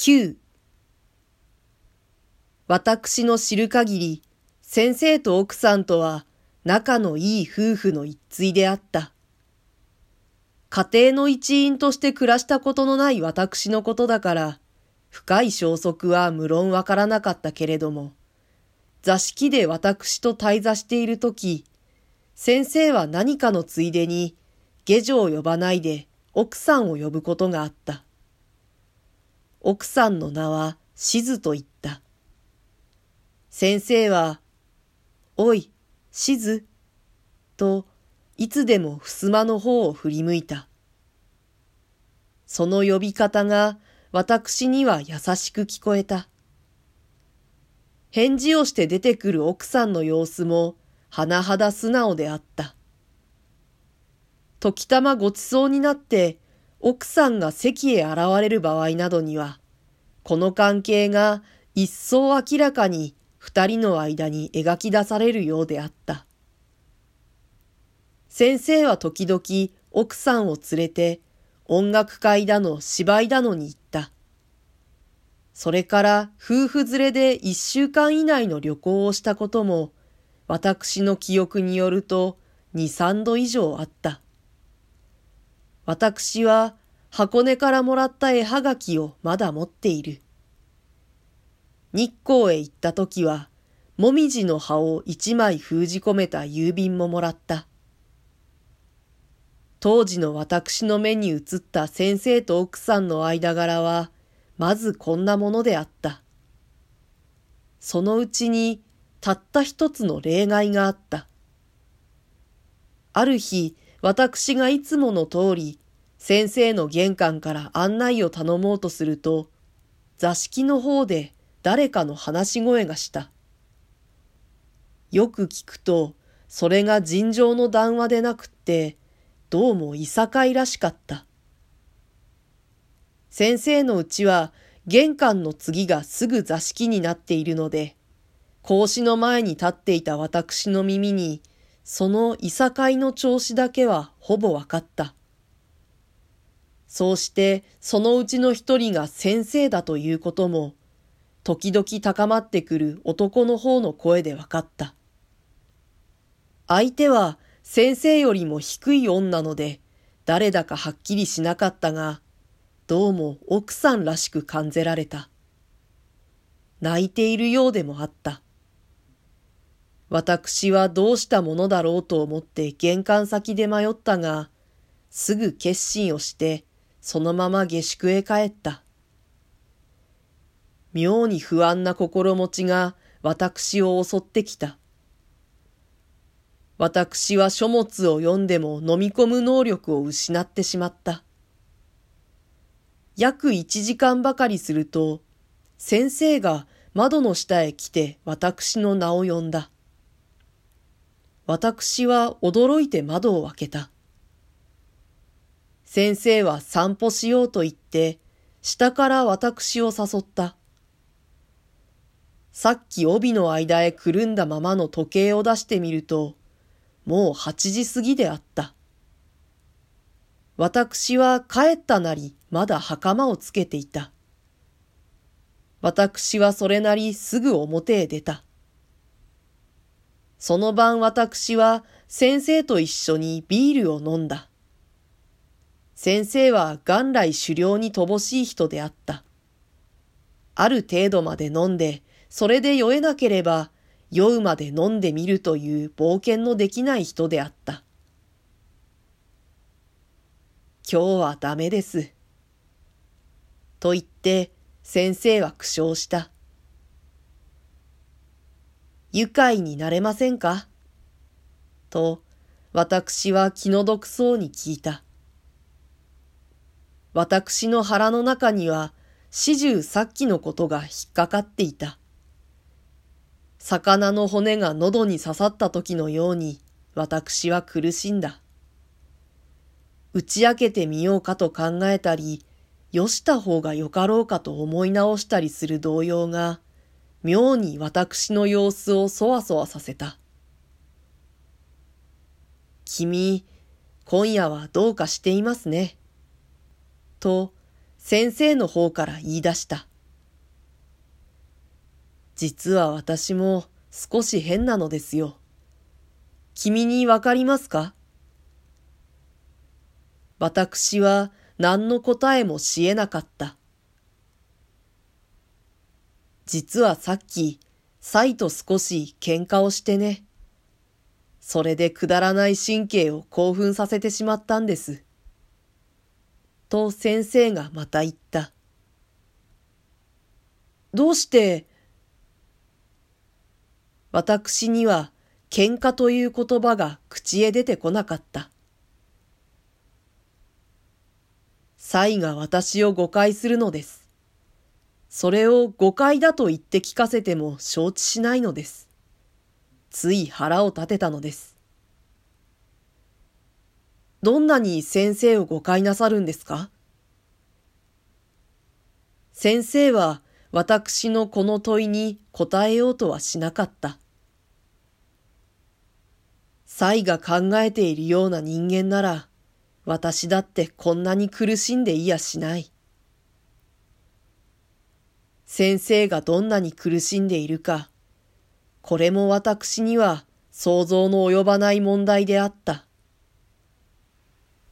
9私の知る限り、先生と奥さんとは仲のいい夫婦の一対であった。家庭の一員として暮らしたことのない私のことだから、深い消息は無論わからなかったけれども、座敷で私と滞座しているとき、先生は何かのついでに、下女を呼ばないで奥さんを呼ぶことがあった。奥さんの名はしずと言った。先生は、おい、しず、と、いつでも襖の方を振り向いた。その呼び方が私には優しく聞こえた。返事をして出てくる奥さんの様子も甚だ素直であった。時たまごちそうになって奥さんが席へ現れる場合などには、この関係が一層明らかに二人の間に描き出されるようであった。先生は時々奥さんを連れて音楽会だの芝居だのに行った。それから夫婦連れで一週間以内の旅行をしたことも私の記憶によると二三度以上あった。私は箱根からもらった絵はがきをまだ持っている。日光へ行った時は、もみじの葉を一枚封じ込めた郵便ももらった。当時の私の目に映った先生と奥さんの間柄は、まずこんなものであった。そのうちに、たった一つの例外があった。ある日、私がいつもの通り、先生の玄関から案内を頼もうとすると、座敷の方で誰かの話し声がした。よく聞くと、それが尋常の談話でなくって、どうもいさかいらしかった。先生のうちは玄関の次がすぐ座敷になっているので、格子の前に立っていた私の耳に、そのいさかいの調子だけはほぼわかった。そうしてそのうちの一人が先生だということも、時々高まってくる男の方の声でわかった。相手は先生よりも低い女ので、誰だかはっきりしなかったが、どうも奥さんらしく感じられた。泣いているようでもあった。私はどうしたものだろうと思って玄関先で迷ったが、すぐ決心をして、そのまま下宿へ帰った。妙に不安な心持ちが私を襲ってきた。私は書物を読んでも飲み込む能力を失ってしまった。約一時間ばかりすると、先生が窓の下へ来て私の名を呼んだ。私は驚いて窓を開けた。先生は散歩しようと言って、下から私を誘った。さっき帯の間へくるんだままの時計を出してみると、もう八時過ぎであった。私は帰ったなりまだ袴をつけていた。私はそれなりすぐ表へ出た。その晩私は先生と一緒にビールを飲んだ。先生は元来狩猟に乏しい人であった。ある程度まで飲んで、それで酔えなければ、酔うまで飲んでみるという冒険のできない人であった。今日はダメです。と言って、先生は苦笑した。愉快になれませんか？と、私は気の毒そうに聞いた。私の腹の中には始終さっきのことが引っかかっていた。魚の骨が喉に刺さった時のように私は苦しんだ。打ち明けてみようかと考えたり、よした方がよかろうかと思い直したりする動揺が、妙に私の様子をそわそわさせた。君、今夜はどうかしていますね。と先生の方から言い出した。実は私も少し変なのですよ。君にわかりますか？私は何の答えもしえなかった。実はさっき、サイと少し喧嘩をしてね。それでくだらない神経を興奮させてしまったんです。と先生がまた言った。どうして、私には喧嘩という言葉が口へ出てこなかった。サイが私を誤解するのです。それを誤解だと言って聞かせても承知しないのです。つい腹を立てたのです。どんなに先生を誤解なさるんですか？先生は私のこの問いに答えようとはしなかった。サイが考えているような人間なら、私だってこんなに苦しんでいやしない。先生がどんなに苦しんでいるか、これも私には想像の及ばない問題であった。